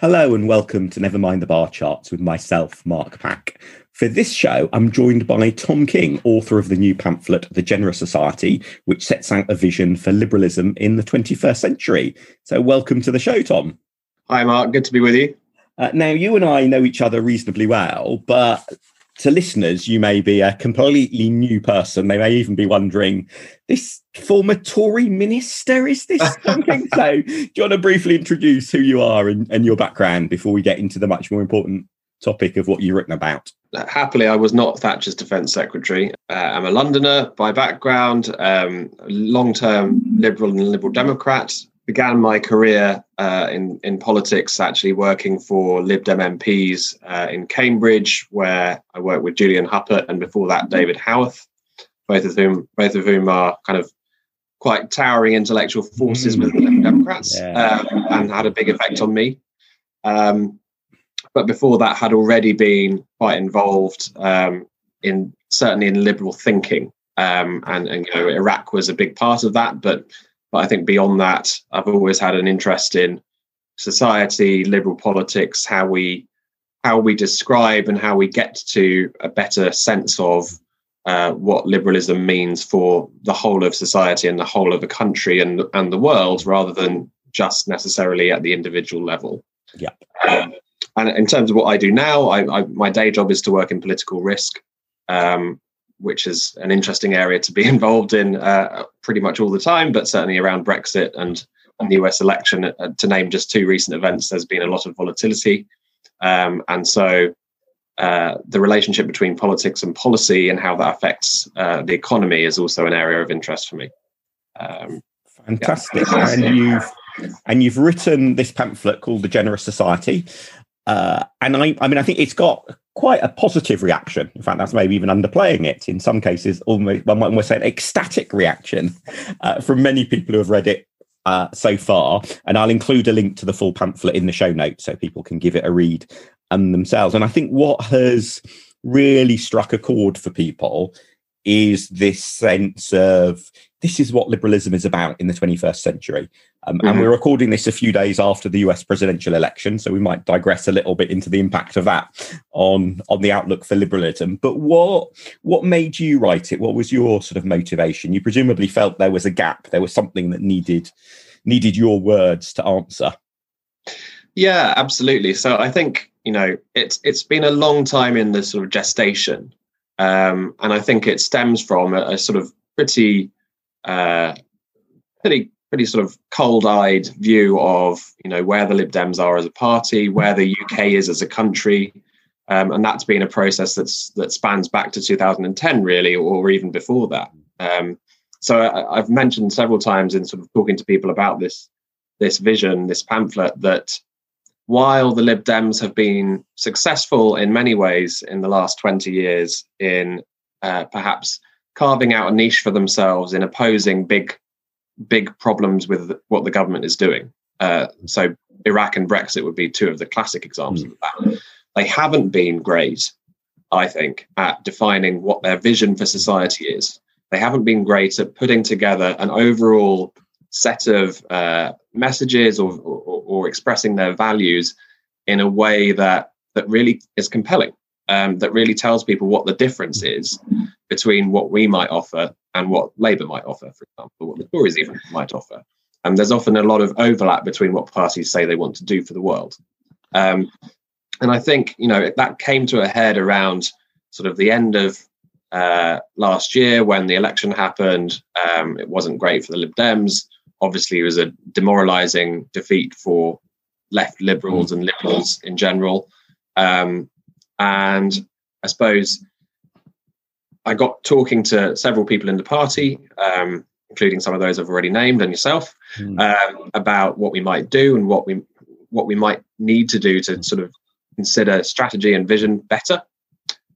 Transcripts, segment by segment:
Hello and welcome to Never Mind the Bar Charts with myself, Mark Pack. For this show, I'm joined by Tom King, author of the new pamphlet, The Generous Society, which sets out a vision for liberalism in the 21st century. So, welcome to the show, Tom. Hi, Mark. Good to be with you. Uh, now, you and I know each other reasonably well, but to listeners, you may be a completely new person. They may even be wondering, this former Tory minister, is this something? so, do you want to briefly introduce who you are and, and your background before we get into the much more important topic of what you've written about? Happily, I was not Thatcher's defence secretary. Uh, I'm a Londoner by background, um, long term Liberal and Liberal Democrat. Began my career uh, in, in politics actually working for Lib Dem MPs uh, in Cambridge, where I worked with Julian Huppert and before that David Howarth, both of whom both of whom are kind of quite towering intellectual forces mm. with the Democrats yeah. um, and had a big effect on me. Um, but before that had already been quite involved um, in certainly in liberal thinking. Um, and, and you know Iraq was a big part of that, but but I think beyond that, I've always had an interest in society, liberal politics, how we how we describe and how we get to a better sense of uh, what liberalism means for the whole of society and the whole of the country and and the world, rather than just necessarily at the individual level. Yeah. Um, and in terms of what I do now, I, I, my day job is to work in political risk, um, which is an interesting area to be involved in uh, pretty much all the time, but certainly around Brexit and, and the US election, uh, to name just two recent events, there's been a lot of volatility. Um, and so uh, the relationship between politics and policy and how that affects uh, the economy is also an area of interest for me. Um, Fantastic. Yeah. And you've and you've written this pamphlet called The Generous Society. Uh, and I, I mean, I think it's got quite a positive reaction. In fact, that's maybe even underplaying it. In some cases, almost one might almost say an ecstatic reaction uh, from many people who have read it uh, so far. And I'll include a link to the full pamphlet in the show notes so people can give it a read um, themselves. And I think what has really struck a chord for people is this sense of this is what liberalism is about in the 21st century. Um, mm-hmm. And we're recording this a few days after the US presidential election, so we might digress a little bit into the impact of that on on the outlook for liberalism. But what what made you write it? What was your sort of motivation? You presumably felt there was a gap, there was something that needed needed your words to answer. Yeah, absolutely. So I think you know it's it's been a long time in the sort of gestation um, and I think it stems from a, a sort of pretty, uh, pretty, pretty sort of cold-eyed view of you know where the Lib Dems are as a party, where the UK is as a country, um, and that's been a process that's that spans back to 2010, really, or even before that. Um, so I, I've mentioned several times in sort of talking to people about this this vision, this pamphlet, that while the Lib Dems have been successful in many ways in the last 20 years in uh, perhaps carving out a niche for themselves in opposing big, big problems with what the government is doing. Uh, so Iraq and Brexit would be two of the classic examples mm. of that. They haven't been great, I think, at defining what their vision for society is. They haven't been great at putting together an overall set of uh, messages or, or, or, expressing their values in a way that that really is compelling, um, that really tells people what the difference is between what we might offer and what Labour might offer, for example, what the Tories even might offer. And there's often a lot of overlap between what parties say they want to do for the world. Um, and I think you know that came to a head around sort of the end of uh, last year when the election happened. Um, it wasn't great for the Lib Dems obviously it was a demoralizing defeat for left liberals and liberals in general. Um, and I suppose I got talking to several people in the party, um, including some of those I've already named and yourself, mm. um, about what we might do and what we what we might need to do to sort of consider strategy and vision better.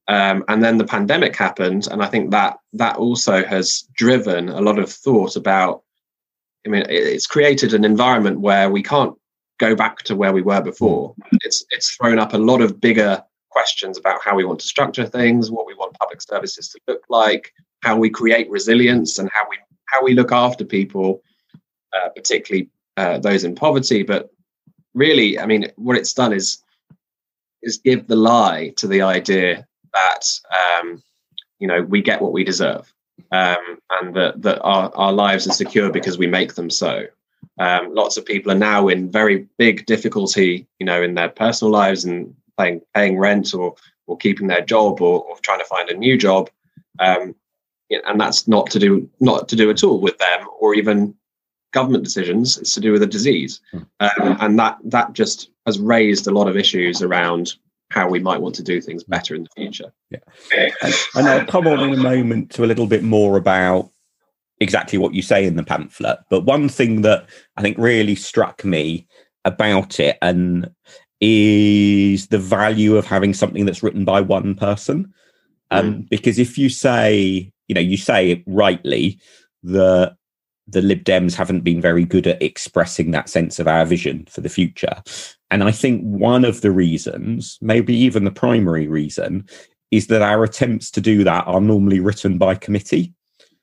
Um, and then the pandemic happened, and I think that that also has driven a lot of thought about I mean, it's created an environment where we can't go back to where we were before. It's it's thrown up a lot of bigger questions about how we want to structure things, what we want public services to look like, how we create resilience, and how we how we look after people, uh, particularly uh, those in poverty, but really, I mean, what it's done is is give the lie to the idea that um, you know we get what we deserve, um, and that that our our lives are secure because we make them so. Um, lots of people are now in very big difficulty, you know, in their personal lives and paying paying rent or or keeping their job or, or trying to find a new job. Um, and that's not to do not to do at all with them or even government decisions. It's to do with a disease, hmm. um, and that that just has raised a lot of issues around how we might want to do things better in the future. Yeah, and I'll come on in a moment to a little bit more about exactly what you say in the pamphlet. But one thing that I think really struck me about it and is the value of having something that's written by one person. Um, mm. Because if you say, you know, you say rightly that the Lib Dems haven't been very good at expressing that sense of our vision for the future. And I think one of the reasons, maybe even the primary reason, is that our attempts to do that are normally written by committee,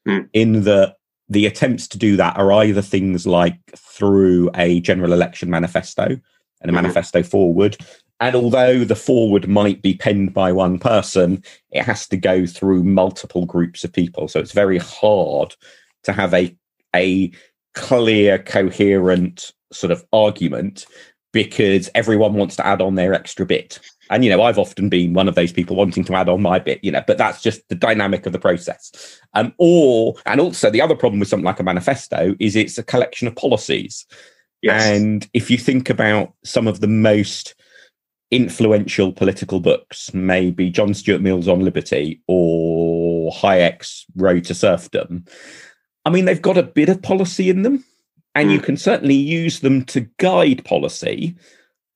mm. in that the attempts to do that are either things like through a general election manifesto and a manifesto foreword. And although the foreword might be penned by one person, it has to go through multiple groups of people. So it's very hard to have a a clear, coherent sort of argument because everyone wants to add on their extra bit. And, you know, I've often been one of those people wanting to add on my bit, you know, but that's just the dynamic of the process. Um, or, and also the other problem with something like a manifesto is it's a collection of policies. Yes. And if you think about some of the most influential political books, maybe John Stuart Mill's On Liberty or Hayek's Road to Serfdom, I mean, they've got a bit of policy in them, and mm. you hmm. can certainly use them to guide policy,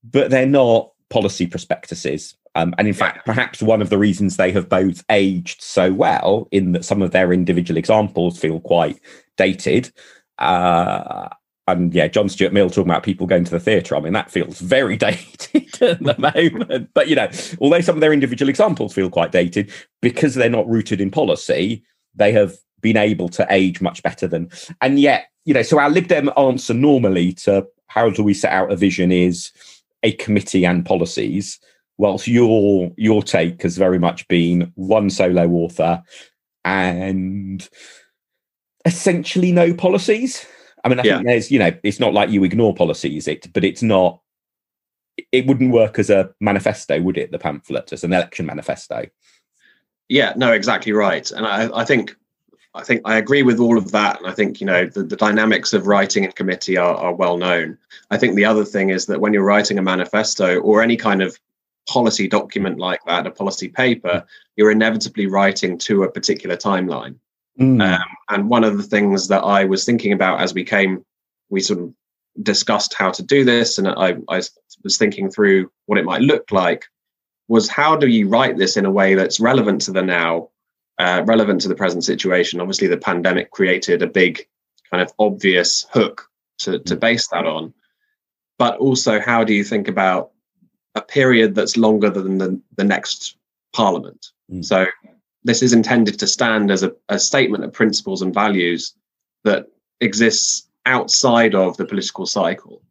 but they're not policy prospectuses. Um, and in fact, perhaps one of the reasons they have both aged so well in that some of their individual examples feel quite dated. Uh, and yeah, John Stuart Mill talking about people going to the theatre. I mean, that feels very dated at the moment. But you know, although some of their individual examples feel quite dated because they're not rooted in policy, they have been able to age much better than. And yet, you know, so our Lib Dem answer normally to how do we set out a vision is a committee and policies. Whilst your your take has very much been one solo author and essentially no policies. I mean, I yeah. think there's, you know, it's not like you ignore policies, it, but it's not. It wouldn't work as a manifesto, would it? The pamphlet as an election manifesto. Yeah, no, exactly right. And I, I think I think I agree with all of that. And I think, you know, the, the dynamics of writing in committee are, are well known. I think the other thing is that when you're writing a manifesto or any kind of policy document like that, a policy paper, you're inevitably writing to a particular timeline. Mm. Um, and one of the things that I was thinking about as we came, we sort of discussed how to do this, and I, I was thinking through what it might look like, was how do you write this in a way that's relevant to the now uh, relevant to the present situation. Obviously, the pandemic created a big kind of obvious hook to, to mm. base that on. But also, how do you think about a period that's longer than the, the next parliament? Mm. So, this is intended to stand as a, a statement of principles and values that exists outside of the political cycle.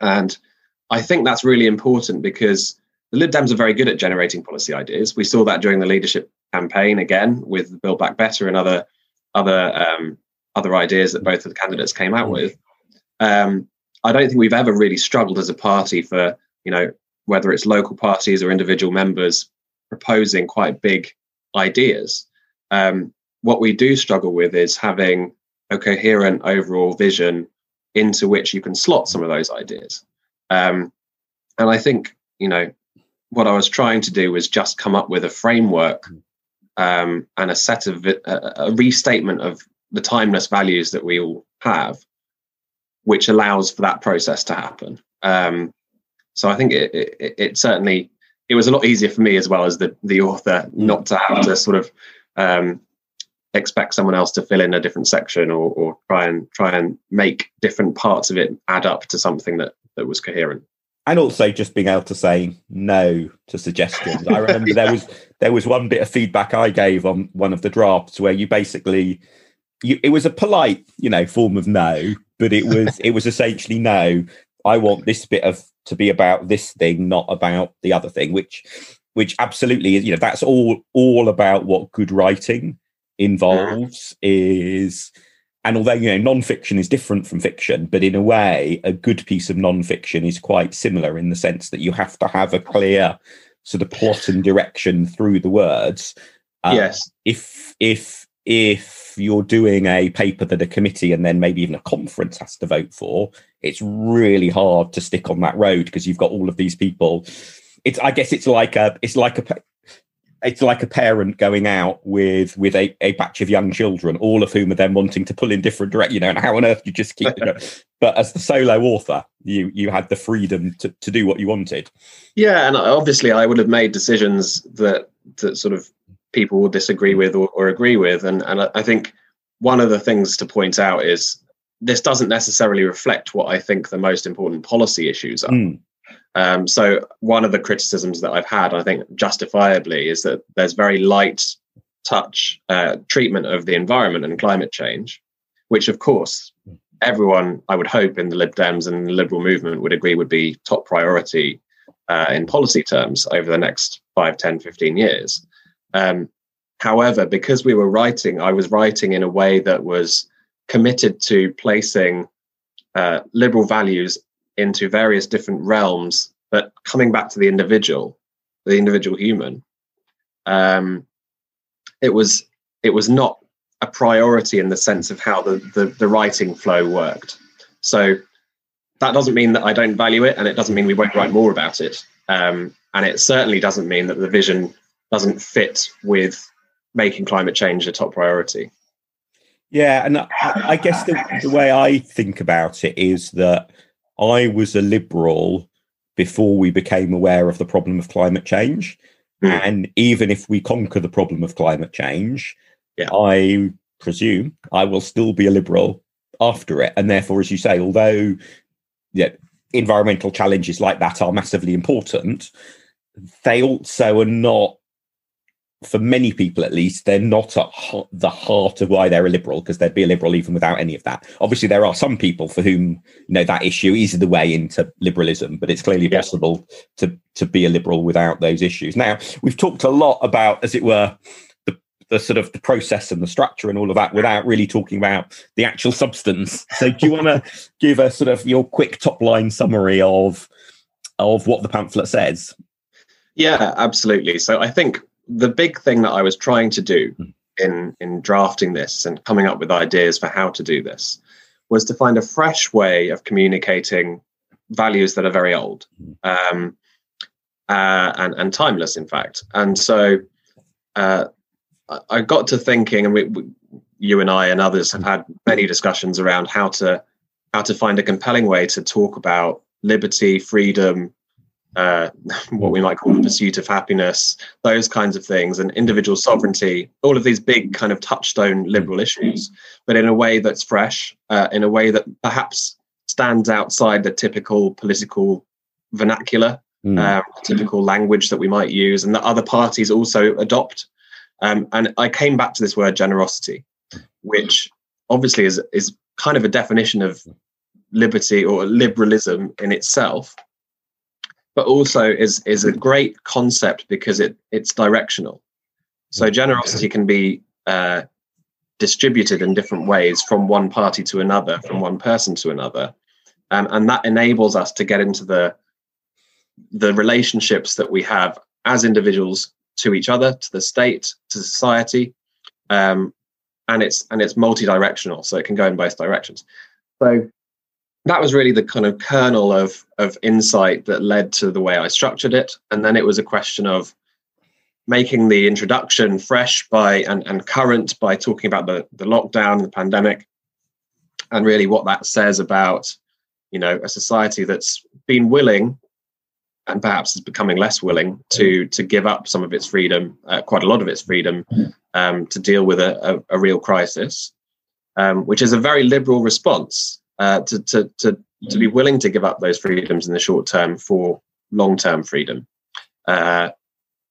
And I think that's really important because the Lib Dems are very good at generating policy ideas. We saw that during the leadership campaign again with Build Back Better and other other um, other ideas that both of the candidates came out with. Um, I don't think we've ever really struggled as a party for you know whether it's local parties or individual members proposing quite big ideas. Um, what we do struggle with is having a coherent overall vision into which you can slot some of those ideas. Um, and I think you know what I was trying to do was just come up with a framework um, and a set of a, a restatement of the timeless values that we all have, which allows for that process to happen. Um, so I think it, it, it, certainly it was a lot easier for me as well as the the author not to have to sort of um, expect someone else to fill in a different section or, or try and try and make different parts of it add up to something that that was coherent and also just being able to say no to suggestions. I remember yeah. there was there was one bit of feedback I gave on one of the drafts where you basically you, it was a polite, you know, form of no, but it was it was essentially no. I want this bit of to be about this thing, not about the other thing, which which absolutely is, you know, that's all all about what good writing involves is and although you know non-fiction is different from fiction but in a way a good piece of non-fiction is quite similar in the sense that you have to have a clear sort of plot and direction through the words. Uh, yes. if if if you're doing a paper that a committee and then maybe even a conference has to vote for it's really hard to stick on that road because you've got all of these people it's i guess it's like a it's like a it's like a parent going out with with a, a batch of young children, all of whom are then wanting to pull in different direct. You know, and how on earth you just keep? Know, but as the solo author, you you had the freedom to to do what you wanted. Yeah, and obviously, I would have made decisions that that sort of people will disagree with or, or agree with, and and I think one of the things to point out is this doesn't necessarily reflect what I think the most important policy issues are. Mm. Um, so one of the criticisms that I've had, I think justifiably, is that there's very light touch uh, treatment of the environment and climate change, which of course everyone I would hope in the Lib Dems and the liberal movement would agree would be top priority uh, in policy terms over the next 5, 10, 15 years. Um, however, because we were writing, I was writing in a way that was committed to placing uh, liberal values into various different realms, but coming back to the individual, the individual human, um, it was it was not a priority in the sense of how the, the, the writing flow worked. So that doesn't mean that I don't value it, and it doesn't mean we won't write more about it. Um, and it certainly doesn't mean that the vision doesn't fit with making climate change a top priority. Yeah, and I, I guess the, the way I think about it is that I was a liberal before we became aware of the problem of climate change. Mm. And even if we conquer the problem of climate change, yeah. I presume I will still be a liberal after it. And therefore, as you say, although yeah, environmental challenges like that are massively important, they also are not for many people at least, they're not at the heart of why they're a liberal because they'd be a liberal even without any of that. Obviously, there are some people for whom you know that issue is the way into liberalism, but it's clearly yeah. possible to to be a liberal without those issues. Now, we've talked a lot about, as it were, the the sort of the process and the structure and all of that without really talking about the actual substance. So, do you want to give a sort of your quick top line summary of of what the pamphlet says? Yeah, absolutely. So, I think the big thing that I was trying to do hmm. in in drafting this and coming up with ideas for how to do this was to find a fresh way of communicating values that are very old hmm. um, uh, and and timeless, in fact. And so uh, I got to thinking, and we, we, you and I and others have had many discussions around how to how to find a compelling way to talk about liberty, freedom, uh, what we might call the pursuit of happiness, those kinds of things, and individual sovereignty, all of these big kind of touchstone liberal issues, but in a way that's fresh, uh, in a way that perhaps stands outside the typical political vernacular, mm. uh, typical language that we might use, and that other parties also adopt. Um, and I came back to this word generosity, which obviously is is kind of a definition of liberty or liberalism in itself but also is is a great concept because it it's directional. So generosity can be uh, distributed in different ways from one party to another, from one person to another, um, and that enables us to get into the the relationships that we have as individuals to each other, to the state, to society, um, and it's and it's multi-directional, so it can go in both directions. So that was really the kind of kernel of of insight that led to the way I structured it. And then it was a question of making the introduction fresh by and, and current by talking about the, the lockdown, the pandemic, and really what that says about, you know, a society that's been willing and perhaps is becoming less willing to to give up some of its freedom, uh, quite a lot of its freedom, um, to deal with a, a, a real crisis, um, which is a very liberal response uh, to, to, to, to be willing to give up those freedoms in the short term for long term freedom. Uh,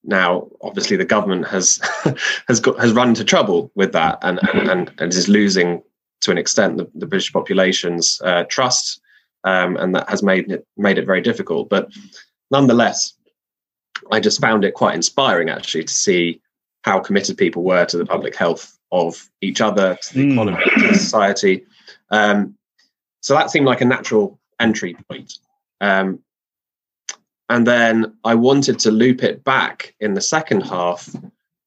now, obviously, the government has has got has run into trouble with that, and and, and is losing to an extent the, the British population's uh, trust um, and that has made it made it very difficult. But nonetheless, I just found it quite inspiring actually to see how committed people were to the public health of each other, to the mm. economy, to society. Um, so that seemed like a natural entry point. Um, and then I wanted to loop it back in the second half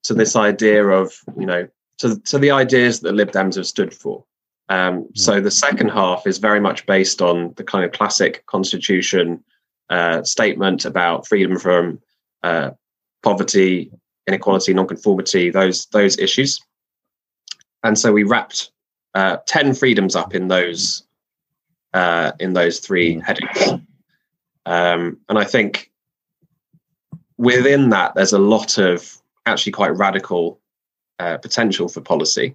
to this idea of, you know, to, to the ideas that the Lib Dems have stood for. Um, hmm. so the second half is very much based on the kind of classic constitution uh, statement about freedom from uh, poverty, inequality, nonconformity, those those issues. And so we wrapped uh, ten freedoms up in those uh, in those three hmm. headings. Um, and I think within that, there's a lot of actually quite radical uh, potential for policy.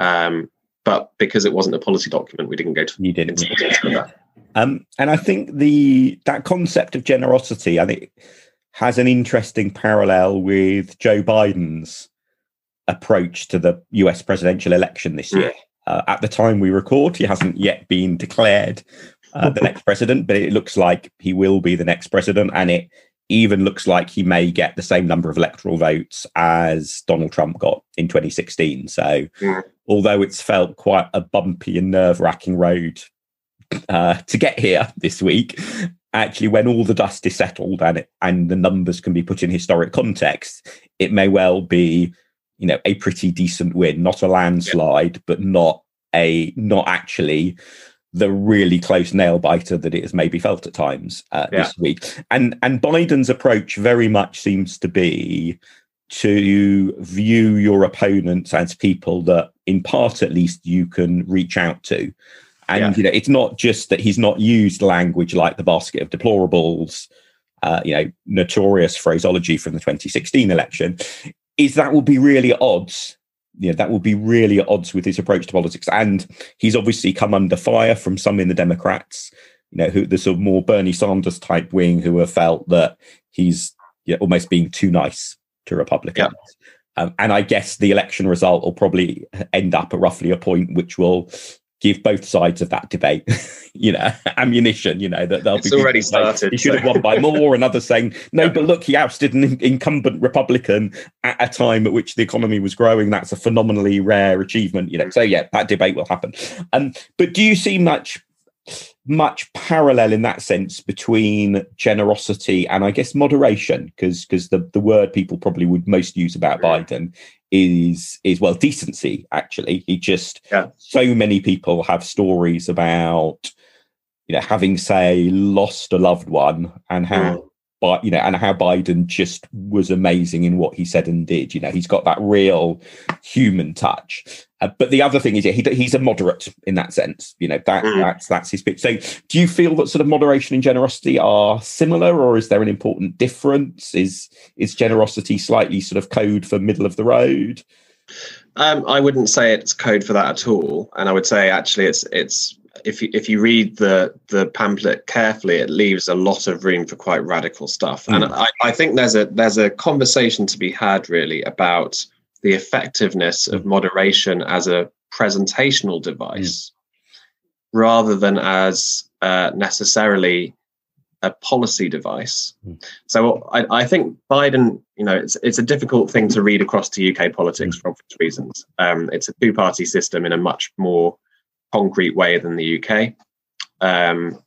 Um, but because it wasn't a policy document, we didn't go to. You didn't. Um, and I think the that concept of generosity, I think, has an interesting parallel with Joe Biden's approach to the U.S. presidential election this year. Uh, at the time we record, he hasn't yet been declared uh, the next president, but it looks like he will be the next president, and it even looks like he may get the same number of electoral votes as Donald Trump got in 2016. So, yeah. although it's felt quite a bumpy and nerve wracking road uh, to get here this week, actually, when all the dust is settled and it, and the numbers can be put in historic context, it may well be, you know, a pretty decent win, not a landslide, yeah. but not a not actually the really close nail biter that it has maybe felt at times uh, yeah. this week. And and Biden's approach very much seems to be to view your opponents as people that, in part at least, you can reach out to. And yeah. you know, it's not just that he's not used language like the basket of deplorables, uh, you know, notorious phraseology from the 2016 election. Is that will be really at odds you know, that would be really at odds with his approach to politics. And he's obviously come under fire from some in the Democrats, you know, who the sort of more Bernie Sanders type wing who have felt that he's know, almost being too nice to Republicans. Yeah. Um, and I guess the election result will probably end up at roughly a point which will give both sides of that debate, you know, ammunition. You know that they'll it's be already started. He should have won by more, and others saying no, but look, he ousted an incumbent Republican at a time at which the economy was growing. That's a phenomenally rare achievement. You know, so yeah, that debate will happen. Um, but do you see much? Much parallel in that sense between generosity and I guess moderation, because because the, the word people probably would most use about Biden is is well decency actually he just yeah. so many people have stories about you know having say lost a loved one and how mm. But you know and how biden just was amazing in what he said and did you know he's got that real human touch uh, but the other thing is, yeah, he, he's a moderate in that sense. You know that mm. that's that's his pitch. So, do you feel that sort of moderation and generosity are similar, or is there an important difference? Is is generosity slightly sort of code for middle of the road? Um, I wouldn't say it's code for that at all, and I would say actually it's it's if you, if you read the the pamphlet carefully, it leaves a lot of room for quite radical stuff. Mm. And I, I think there's a there's a conversation to be had really about the effectiveness of mm. moderation as a presentational device mm. rather than as uh, necessarily a policy device. Mm. So I, I, think Biden, you know, it's it's a difficult thing to read across to UK politics mm. for obvious reasons. Um, it's a two-party system in a much more concrete way than the UK. Um,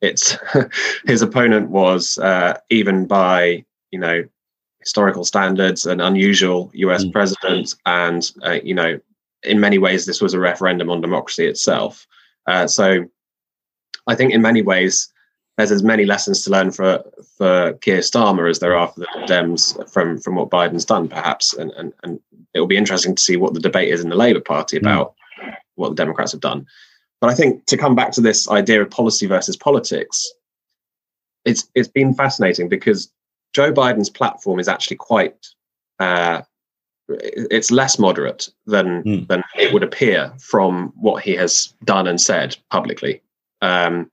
it's his opponent was uh, even by you know historical standards, an unusual US mm. president, and uh, you know, in many ways, this was a referendum on democracy itself. Uh, so, I think in many ways, there's as many lessons to learn for for Keir Starmer as there are for the Dems from from what Biden's done, perhaps, and and and it will be interesting to see what the debate is in the Labour Party mm. about mm. What the Democrats have done. But I think to come back to this idea of policy versus politics, it's it's been fascinating because Joe Biden's platform is actually quite uh, it's less moderate than mm. than it would appear from what he has done and said publicly. Um,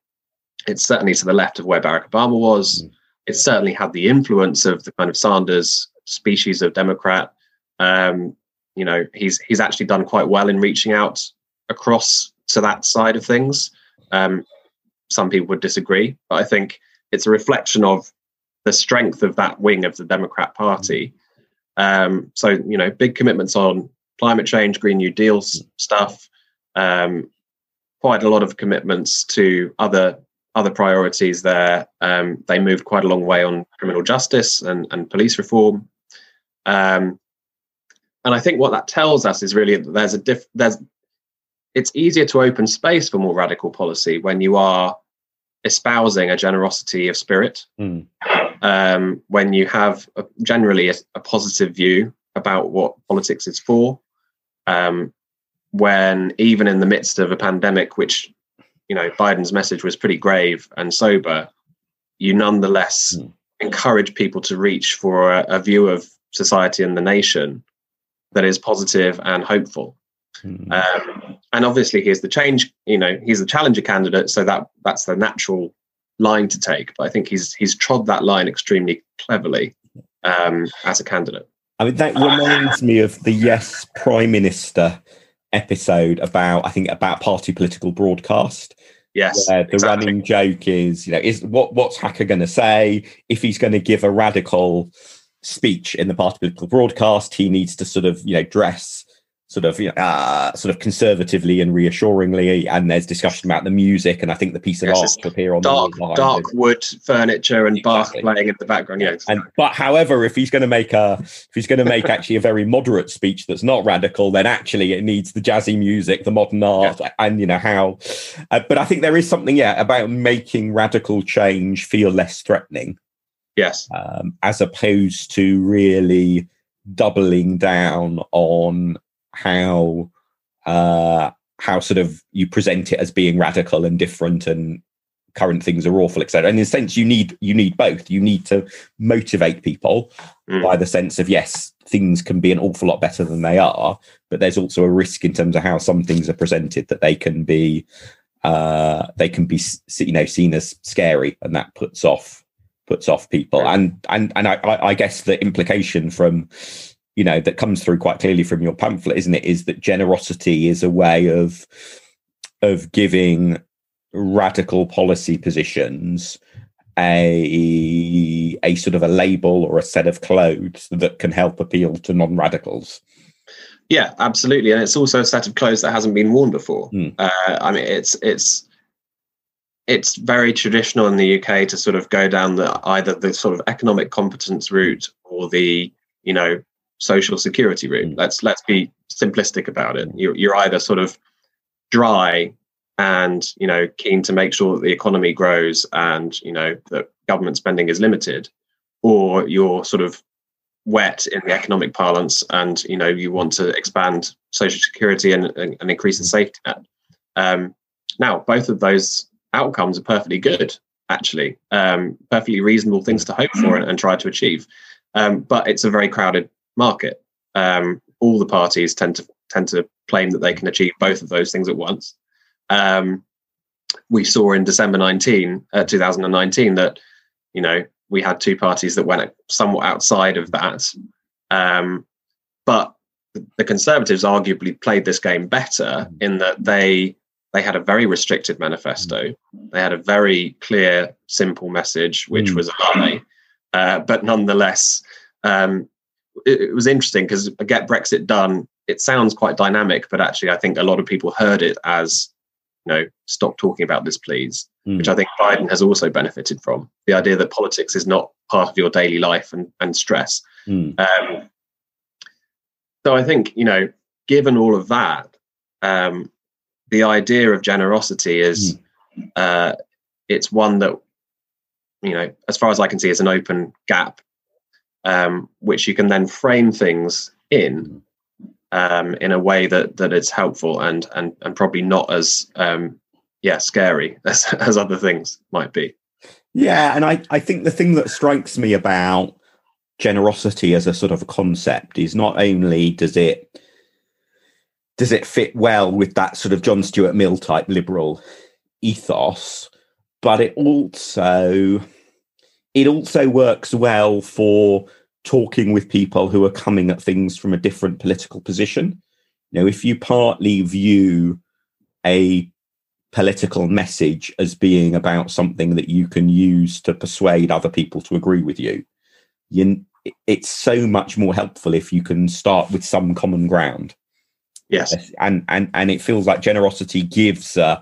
it's certainly to the left of where Barack Obama was. Mm. It's certainly had the influence of the kind of Sanders species of Democrat. Um, you know, he's he's actually done quite well in reaching out across to that side of things. Um, some people would disagree, but I think it's a reflection of the strength of that wing of the Democrat Party. Um, so, you know, big commitments on climate change, Green New Deal stuff, um, quite a lot of commitments to other other priorities there. Um, they moved quite a long way on criminal justice and, and police reform. Um, and I think what that tells us is really that there's a diff- there's it's easier to open space for more radical policy when you are espousing a generosity of spirit. Mm. Um, when you have a, generally a, a, positive view about what politics is for, um, when even in the midst of a pandemic, which you know Biden's message was pretty grave and sober, you nonetheless mm. encourage people to reach for a, a view of society and the nation that is positive and hopeful. Mm. Um, and obviously, he's the change. You know, he's the challenger candidate, so that that's the natural line to take. But I think he's he's trod that line extremely cleverly um, as a candidate. I mean, that reminds me of the Yes Prime Minister episode about I think about party political broadcast. Yes, the exactly. running joke is, you know, is what what's Hacker going to say if he's going to give a radical speech in the party political broadcast? He needs to sort of, you know, dress sort of you uh, sort of conservatively and reassuringly. And there's discussion about the music, and I think the piece of yes, art appear on dark dark wood furniture and exactly. Bach playing in the background. Yeah, and but however, if he's going to make a if he's going to make actually a very moderate speech that's not radical, then actually it needs the jazzy music, the modern art, yeah. and you know how. Uh, but I think there is something yeah about making radical change feel less threatening. Yes, um, as opposed to really doubling down on how uh, how sort of you present it as being radical and different and current things are awful, etc. And in a sense, you need you need both. You need to motivate people mm. by the sense of yes, things can be an awful lot better than they are, but there's also a risk in terms of how some things are presented that they can be uh, they can be you know seen as scary, and that puts off puts off people. And and and I, I guess the implication from you know that comes through quite clearly from your pamphlet isn't it is that generosity is a way of of giving radical policy positions a a sort of a label or a set of clothes that can help appeal to non-radicals. Yeah absolutely. And it's also a set of clothes that hasn't been worn before. Mm. uh, i mean it's it's it's very traditional in the uk to sort of go down the either the sort of economic competence route or the you know social security route. Mm. Let's let's be simplistic about it. You're, you're either sort of dry and you know keen to make sure that the economy grows and you know that government spending is limited, or you're sort of wet in the economic parlance and you know you want to expand social security and, and, and increase the safety net. Um, now, both of those outcomes are perfectly good, actually, um, perfectly reasonable things to hope for and, and try to achieve. Um, but it's a very crowded market. Um, all the parties tend to tend to claim that they can achieve both of those things at once. Um, we saw in December 19, uh, 2019 that you know we had two parties that went somewhat outside of that, um, but the Conservatives arguably played this game better in that they they had a very restricted manifesto. They had a very clear, simple message, which mm. was a lie, uh, but nonetheless, um, it, it was interesting because get Brexit done. It sounds quite dynamic, but actually, I think a lot of people heard it as, you know, stop talking about this, please. Mm. Which I think Biden has also benefited from the idea that politics is not part of your daily life and and stress. Mm. Um, so I think you know, given all of that, um, the idea of generosity is mm. uh, it's one that you know, as far as I can see, is an open gap um, which you can then frame things in um, in a way that that it's helpful and and and probably not as um, yeah scary as as other things might be. Yeah, and I I think the thing that strikes me about generosity as a sort of concept is not only does it does it fit well with that sort of John Stuart Mill type liberal ethos, but it also it also works well for talking with people who are coming at things from a different political position. You know, if you partly view a political message as being about something that you can use to persuade other people to agree with you. you it's so much more helpful if you can start with some common ground. Yes, and and and it feels like generosity gives uh,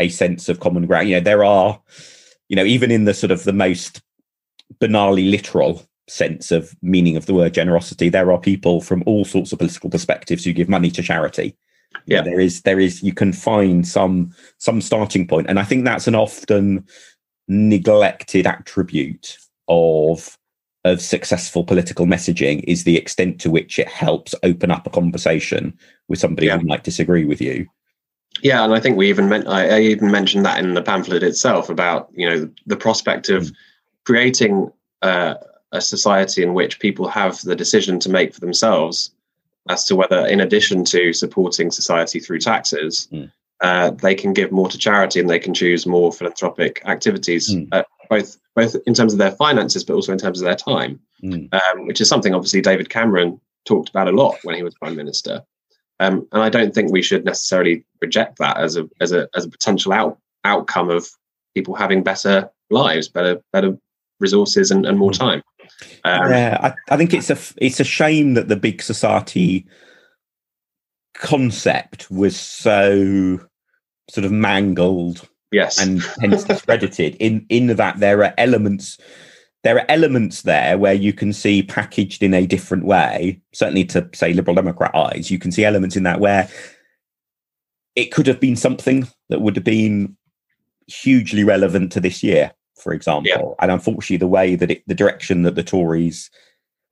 a sense of common ground. You know, there are, you know, even in the sort of the most banally literal sense of meaning of the word generosity, there are people from all sorts of political perspectives who give money to charity. Yeah, there is there is you can find some some starting point, and I think that's an often neglected attribute of of successful political messaging is the extent to which it helps open up a conversation with somebody yeah. who might disagree with you. Yeah, and I think we even meant I, I, even mentioned that in the pamphlet itself about you know the prospect of mm. Creating uh, a society in which people have the decision to make for themselves as to whether, in addition to supporting society through taxes, mm. uh, they can give more to charity and they can choose more philanthropic activities, mm. uh, both both in terms of their finances, but also in terms of their time, mm. um, which is something obviously David Cameron talked about a lot when he was prime minister. Um, and I don't think we should necessarily reject that as a as a as a potential out, outcome of people having better lives, better better resources, and, and more hmm. time. Um, yeah, I, I think it's a it's a shame that the big society concept was so sort of mangled yes and hence discredited in in that there are elements there are elements there where you can see packaged in a different way certainly to say liberal democrat eyes you can see elements in that where it could have been something that would have been hugely relevant to this year for example. Yeah. And unfortunately, the way that it, the direction that the Tories,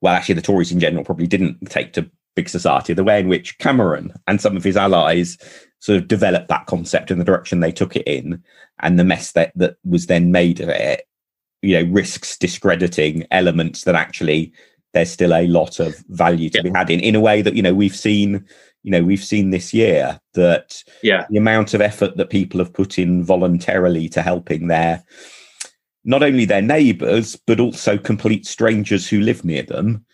well, actually, the Tories in general probably didn't take to big society, the way in which Cameron and some of his allies sort of developed that concept and the direction they took it in, and the mess that, that was then made of it, you know, risks discrediting elements that actually there's still a lot of value to yeah. be had in, in a way that, you know, we've seen you know we've seen this year that yeah the amount of effort that people have put in voluntarily to helping their not only their neighbours, but also complete strangers who live near them,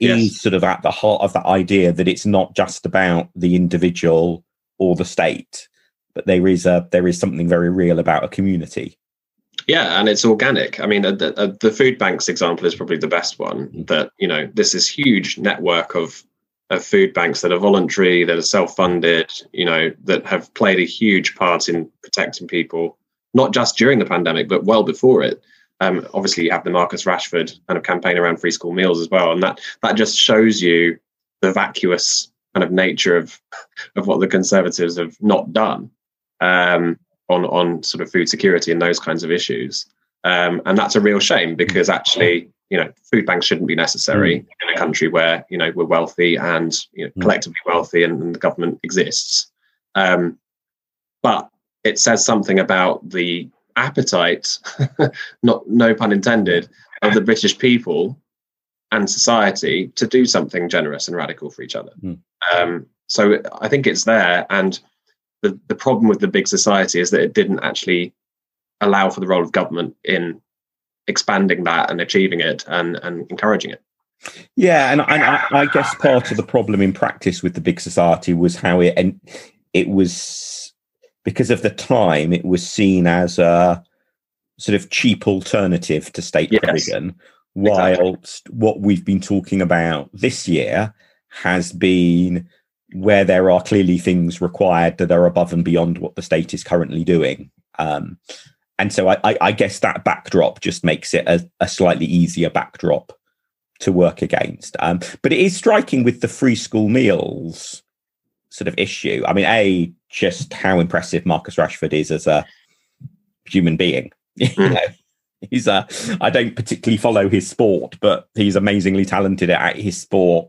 yes. is sort of at the heart of that idea that it's not just about the individual or the state, but there is a there is something very real about a community. Yeah, and it's organic. I mean, the, the food banks example is probably the best one. Mm-hmm. That you know, this is huge network of of food banks that are voluntary, that are self funded. You know, that have played a huge part in protecting people not just during the pandemic, but well before it. Um, obviously, you have the Marcus Rashford kind of campaign around free school meals as well, and that that just shows you the vacuous kind of nature of of what the Conservatives have not done um, on on sort of food security and those kinds of issues. Um, and that's a real shame because actually, you know, food banks shouldn't be necessary mm. in a country where you know we're wealthy and you know, mm. collectively wealthy, and, and the government exists. Um, but it says something about the appetite, not no pun intended, of the British people and society to do something generous and radical for each other. Mm. Um, so I think it's there, and the the problem with the big society is that it didn't actually allow for the role of government in expanding that and achieving it and and encouraging it. Yeah, and, and I, I guess part of the problem in practice with the big society was how it and it was because of the time, it was seen as a sort of cheap alternative to state yes, provision. Whilst exactly. what we've been talking about this year has been where there are clearly things required that are above and beyond what the state is currently doing. Um, and so I, I, I, guess that backdrop just makes it a, a slightly easier backdrop to work against. Um, but it is striking with the free school meals sort of issue. I mean, a just how impressive Marcus Rashford is as a human being. you hmm. know, he's a. I don't particularly follow his sport, but he's amazingly talented at his sport,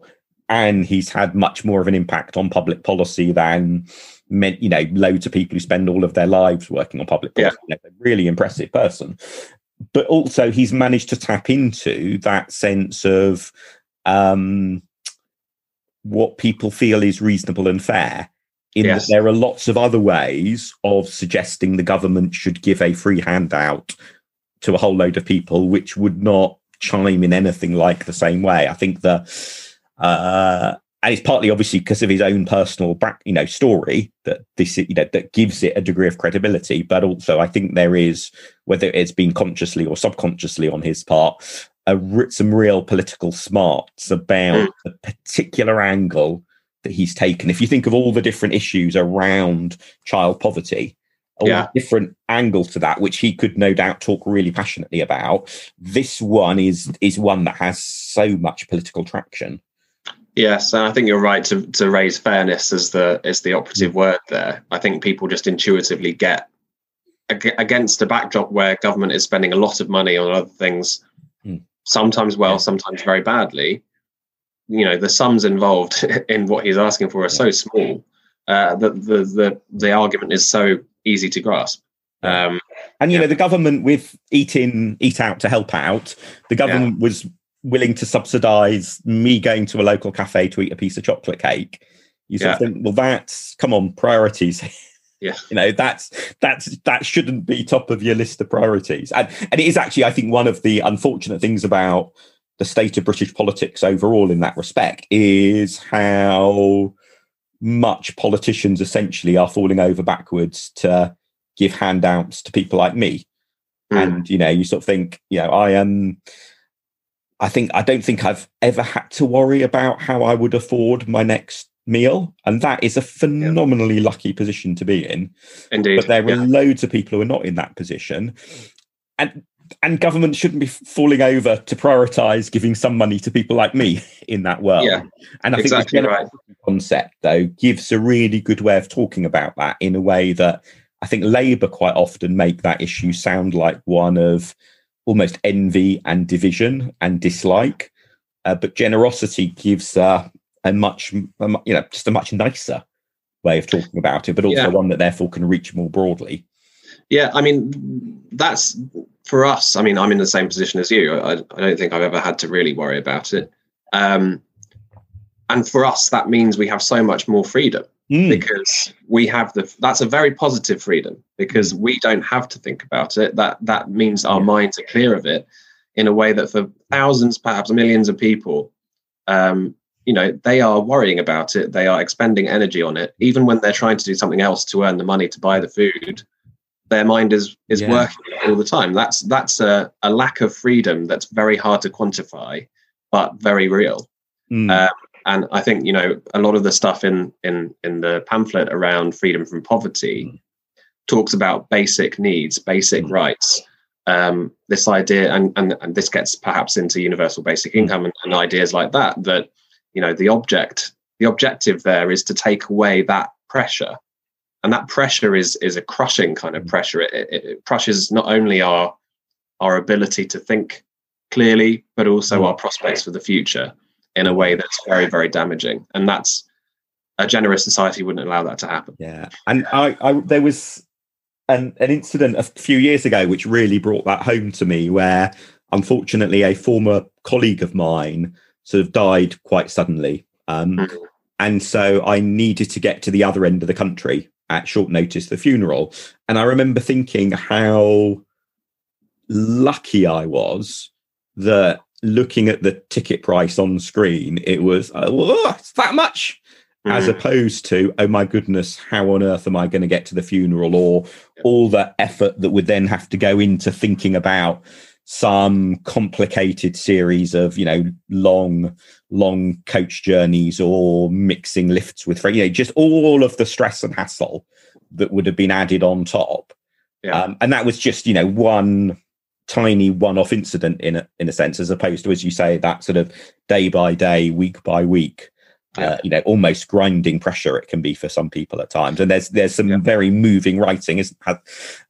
and he's had much more of an impact on public policy than meant you know loads of people who spend all of their lives working on public policy. Yeah. really impressive person. But also, he's managed to tap into that sense of um, what people feel is reasonable and fair. In yes. that there are lots of other ways of suggesting the government should give a free handout to a whole load of people, which would not chime in anything like the same way. I think the uh, and it's partly obviously because of his own personal back, you know story that this you know that gives it a degree of credibility but also i think there is whether it's been consciously or subconsciously on his part a, some real political smarts about mm. the particular angle that he's taken if you think of all the different issues around child poverty all yeah. different angles to that which he could no doubt talk really passionately about this one is is one that has so much political traction Yes, and I think you're right to to raise fairness as the as the operative mm. word there. I think people just intuitively get against a backdrop where government is spending a lot of money on other things, mm. Sometimes well, sometimes very badly. You know, the sums involved in what he's asking for are so small uh, that the the the argument is so easy to grasp. Um, and you yeah. know, the government with eat in, eat out to help out, the government yeah. was willing to subsidize me going to a local cafe to eat a piece of chocolate cake you sort yeah. of think well that's come on priorities yeah. You know that's that's that shouldn't be top of your list of priorities. And and it is actually i think one of the unfortunate things about the state of british politics overall in that respect is how much politicians essentially are falling over backwards to give handouts to people like me. Mm. and you know you sort of think you know i am um, I think I don't think I've ever had to worry about how I would afford my next meal, and that is a phenomenally yeah. lucky position to be in. Indeed, but there are yeah. loads of people who are not in that position, and and government shouldn't be falling over to prioritise giving some money to people like me in that world. Yeah, and I exactly think the right. concept though gives a really good way of talking about that in a way that I think Labour quite often make that issue sound like one of almost envy and division and dislike. Uh, but generosity gives uh, a much, you know, just a much nicer way of talking about it, but also yeah. one that therefore can reach more broadly. Yeah, I mean, that's for us. I mean, I'm in the same position as you. I, I don't think I've ever had to really worry about it. Um, and for us, that means we have so much more freedom mm. because we have the that's a very positive freedom because mm. we don't have to think about it that that means our minds are clear of it in a way that for thousands perhaps millions of people um, you know they are worrying about it they are expending energy on it even when they're trying to do something else to earn the money to buy the food their mind is is yeah. working all the time that's that's a, a lack of freedom that's very hard to quantify but very real mm. um, and I think you know a lot of the stuff in in in the pamphlet around freedom from poverty mm. talks about basic needs, basic mm. rights. Um, this idea, and, and and this gets perhaps into universal basic mm. income and, and ideas like that. That you know the object, the objective there is to take away that pressure, and that pressure is is a crushing kind of mm. pressure. It, it, it crushes not only our our ability to think clearly, but also mm. our prospects for the future in a way that's very, very damaging. And that's a generous society wouldn't allow that to happen. Yeah. And I, I there was an, an incident a few years ago which really brought that home to me where unfortunately a former colleague of mine sort of died quite suddenly. Um, mm-hmm. And so I needed to get to the other end of the country at short notice, the funeral. And I remember thinking how lucky I was that looking at the ticket price on screen, it was, oh, it's that much. As opposed to, oh my goodness, how on earth am I going to get to the funeral? Or all the effort that would then have to go into thinking about some complicated series of, you know, long, long coach journeys or mixing lifts with friends, you know, just all of the stress and hassle that would have been added on top. Yeah. Um, and that was just, you know, one tiny one-off incident in a, in a sense, as opposed to, as you say, that sort of day by day, week by week, uh, yeah. uh, you know, almost grinding pressure it can be for some people at times. And there's there's some yeah. very moving writing, is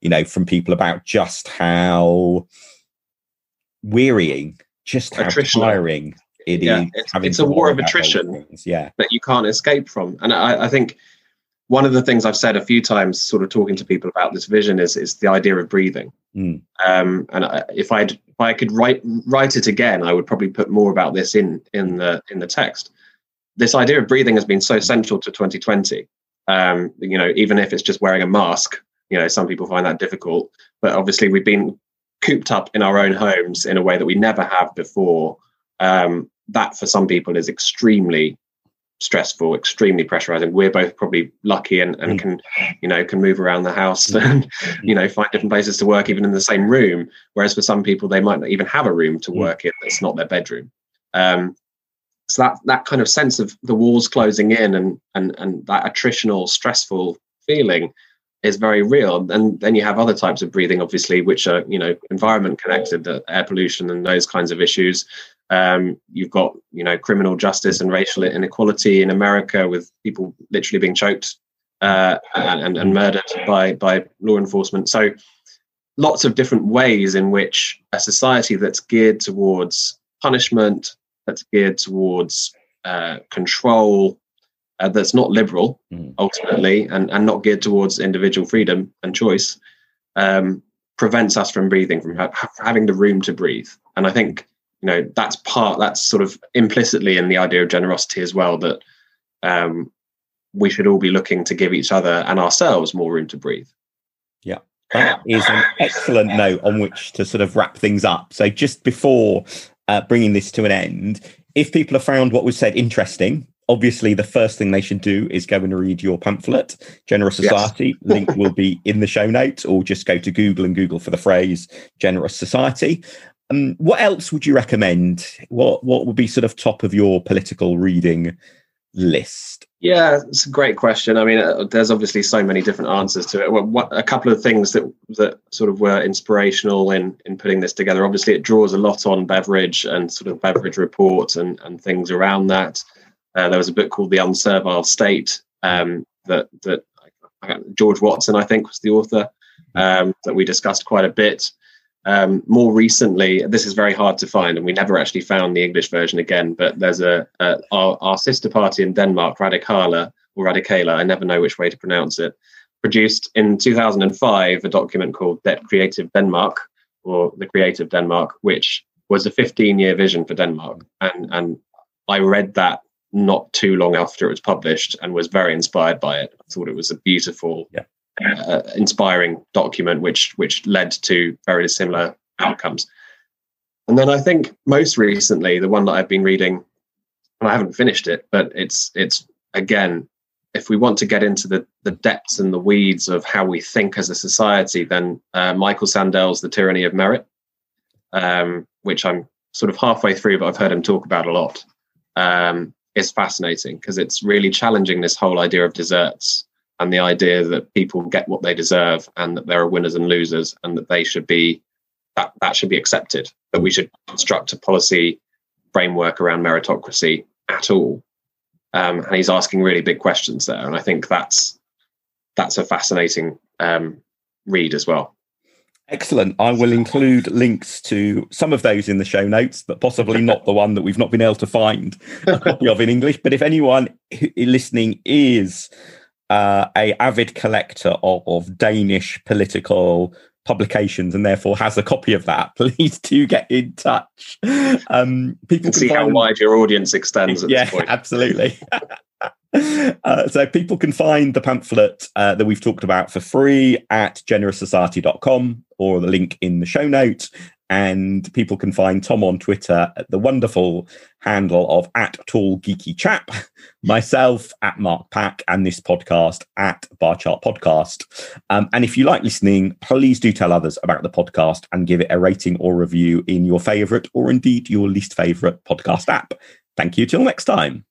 you know, from people about just how wearying, just how tiring it yeah, is It's, it's a war of attrition, yeah, that you can't escape from. And I, I think one of the things I've said a few times, sort of talking to people about this vision, is is the idea of breathing. Mm. Um, and I, if I if I could write write it again, I would probably put more about this in in the in the text. This idea of breathing has been so central to 2020. Um, you know, even if it's just wearing a mask, you know, some people find that difficult. But obviously, we've been cooped up in our own homes in a way that we never have before. Um, that for some people is extremely stressful, extremely pressurizing. We're both probably lucky and, and mm. can, you know, can move around the house mm. and, you know, find different places to work even in the same room. Whereas for some people, they might not even have a room to mm. work in that's not their bedroom. Um, so that that kind of sense of the walls closing in and and and that attritional, stressful feeling is very real. And then you have other types of breathing, obviously, which are you know environment connected, the air pollution and those kinds of issues. Um, you've got you know criminal justice and racial inequality in America, with people literally being choked uh, and, and murdered by by law enforcement. So lots of different ways in which a society that's geared towards punishment, that's geared towards uh, control, uh, that's not liberal mm. ultimately, and, and not geared towards individual freedom and choice, um, prevents us from breathing, from ha- having the room to breathe. And I think you know that's part that's sort of implicitly in the idea of generosity as well that um, we should all be looking to give each other and ourselves more room to breathe. Yeah. That is an excellent note on which to sort of wrap things up. So, just before uh, bringing this to an end, if people have found what was said interesting, obviously the first thing they should do is go and read your pamphlet. Generous society yes. link will be in the show notes or just go to google and google for the phrase generous society. Um, what else would you recommend? What what would be sort of top of your political reading list? Yeah it's a great question. I mean uh, there's obviously so many different answers to it. Well, what, a couple of things that that sort of were inspirational in in putting this together. Obviously it draws a lot on Beveridge and sort of Beveridge reports and and things around that uh, there was a book called The Unservile State um, that that George Watson, I think, was the author um, that we discussed quite a bit. Um, more recently, this is very hard to find, and we never actually found the English version again. But there's a, a our, our, sister party in Denmark, Radikala or Radikala, I never know which way to pronounce it, produced in 2005 a document called De- Creative Denmark or the Creative Denmark, which was a 15 year vision for Denmark. And and I read that not too long after it was published and was very inspired by it. I thought it was a beautiful, yeah. uh, inspiring document, which which led to very similar outcomes. And then I think most recently, the one that I've been reading, and I haven't finished it, but it's it's again, if we want to get into the the depths and the weeds of how we think as a society, then uh, Michael Sandel's The Tyranny of Merit, um, which I'm sort of halfway through, but I've heard him talk about a lot. Um, is fascinating because it's really challenging this whole idea of deserts and the idea that people get what they deserve and that there are winners and losers and that they should be that that should be accepted that we should construct a policy framework around meritocracy at all. Um, and he's asking really big questions there and i think that's that's a fascinating um, read as well Excellent. I will include links to some of those in the show notes, but possibly not the one that we've not been able to find a copy of in English. But if anyone listening is uh, a avid collector of, of, Danish political publications and therefore has a copy of that, please do get in touch. Um, people can see find... how wide your audience extends. yeah, absolutely. Uh, so people can find the pamphlet uh, that we've talked about for free at generoussociety.com or the link in the show notes. And people can find Tom on Twitter at the wonderful handle of at tall geeky chap, myself at Mark Pack, and this podcast at Bar Chart Podcast. Um, and if you like listening, please do tell others about the podcast and give it a rating or review in your favorite or indeed your least favorite podcast app. Thank you till next time.